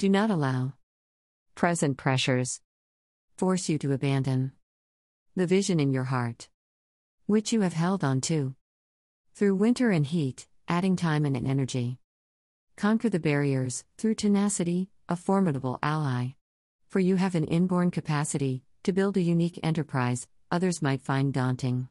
Do not allow present pressures force you to abandon the vision in your heart, which you have held on to through winter and heat, adding time and energy. Conquer the barriers through tenacity, a formidable ally. For you have an inborn capacity to build a unique enterprise others might find daunting.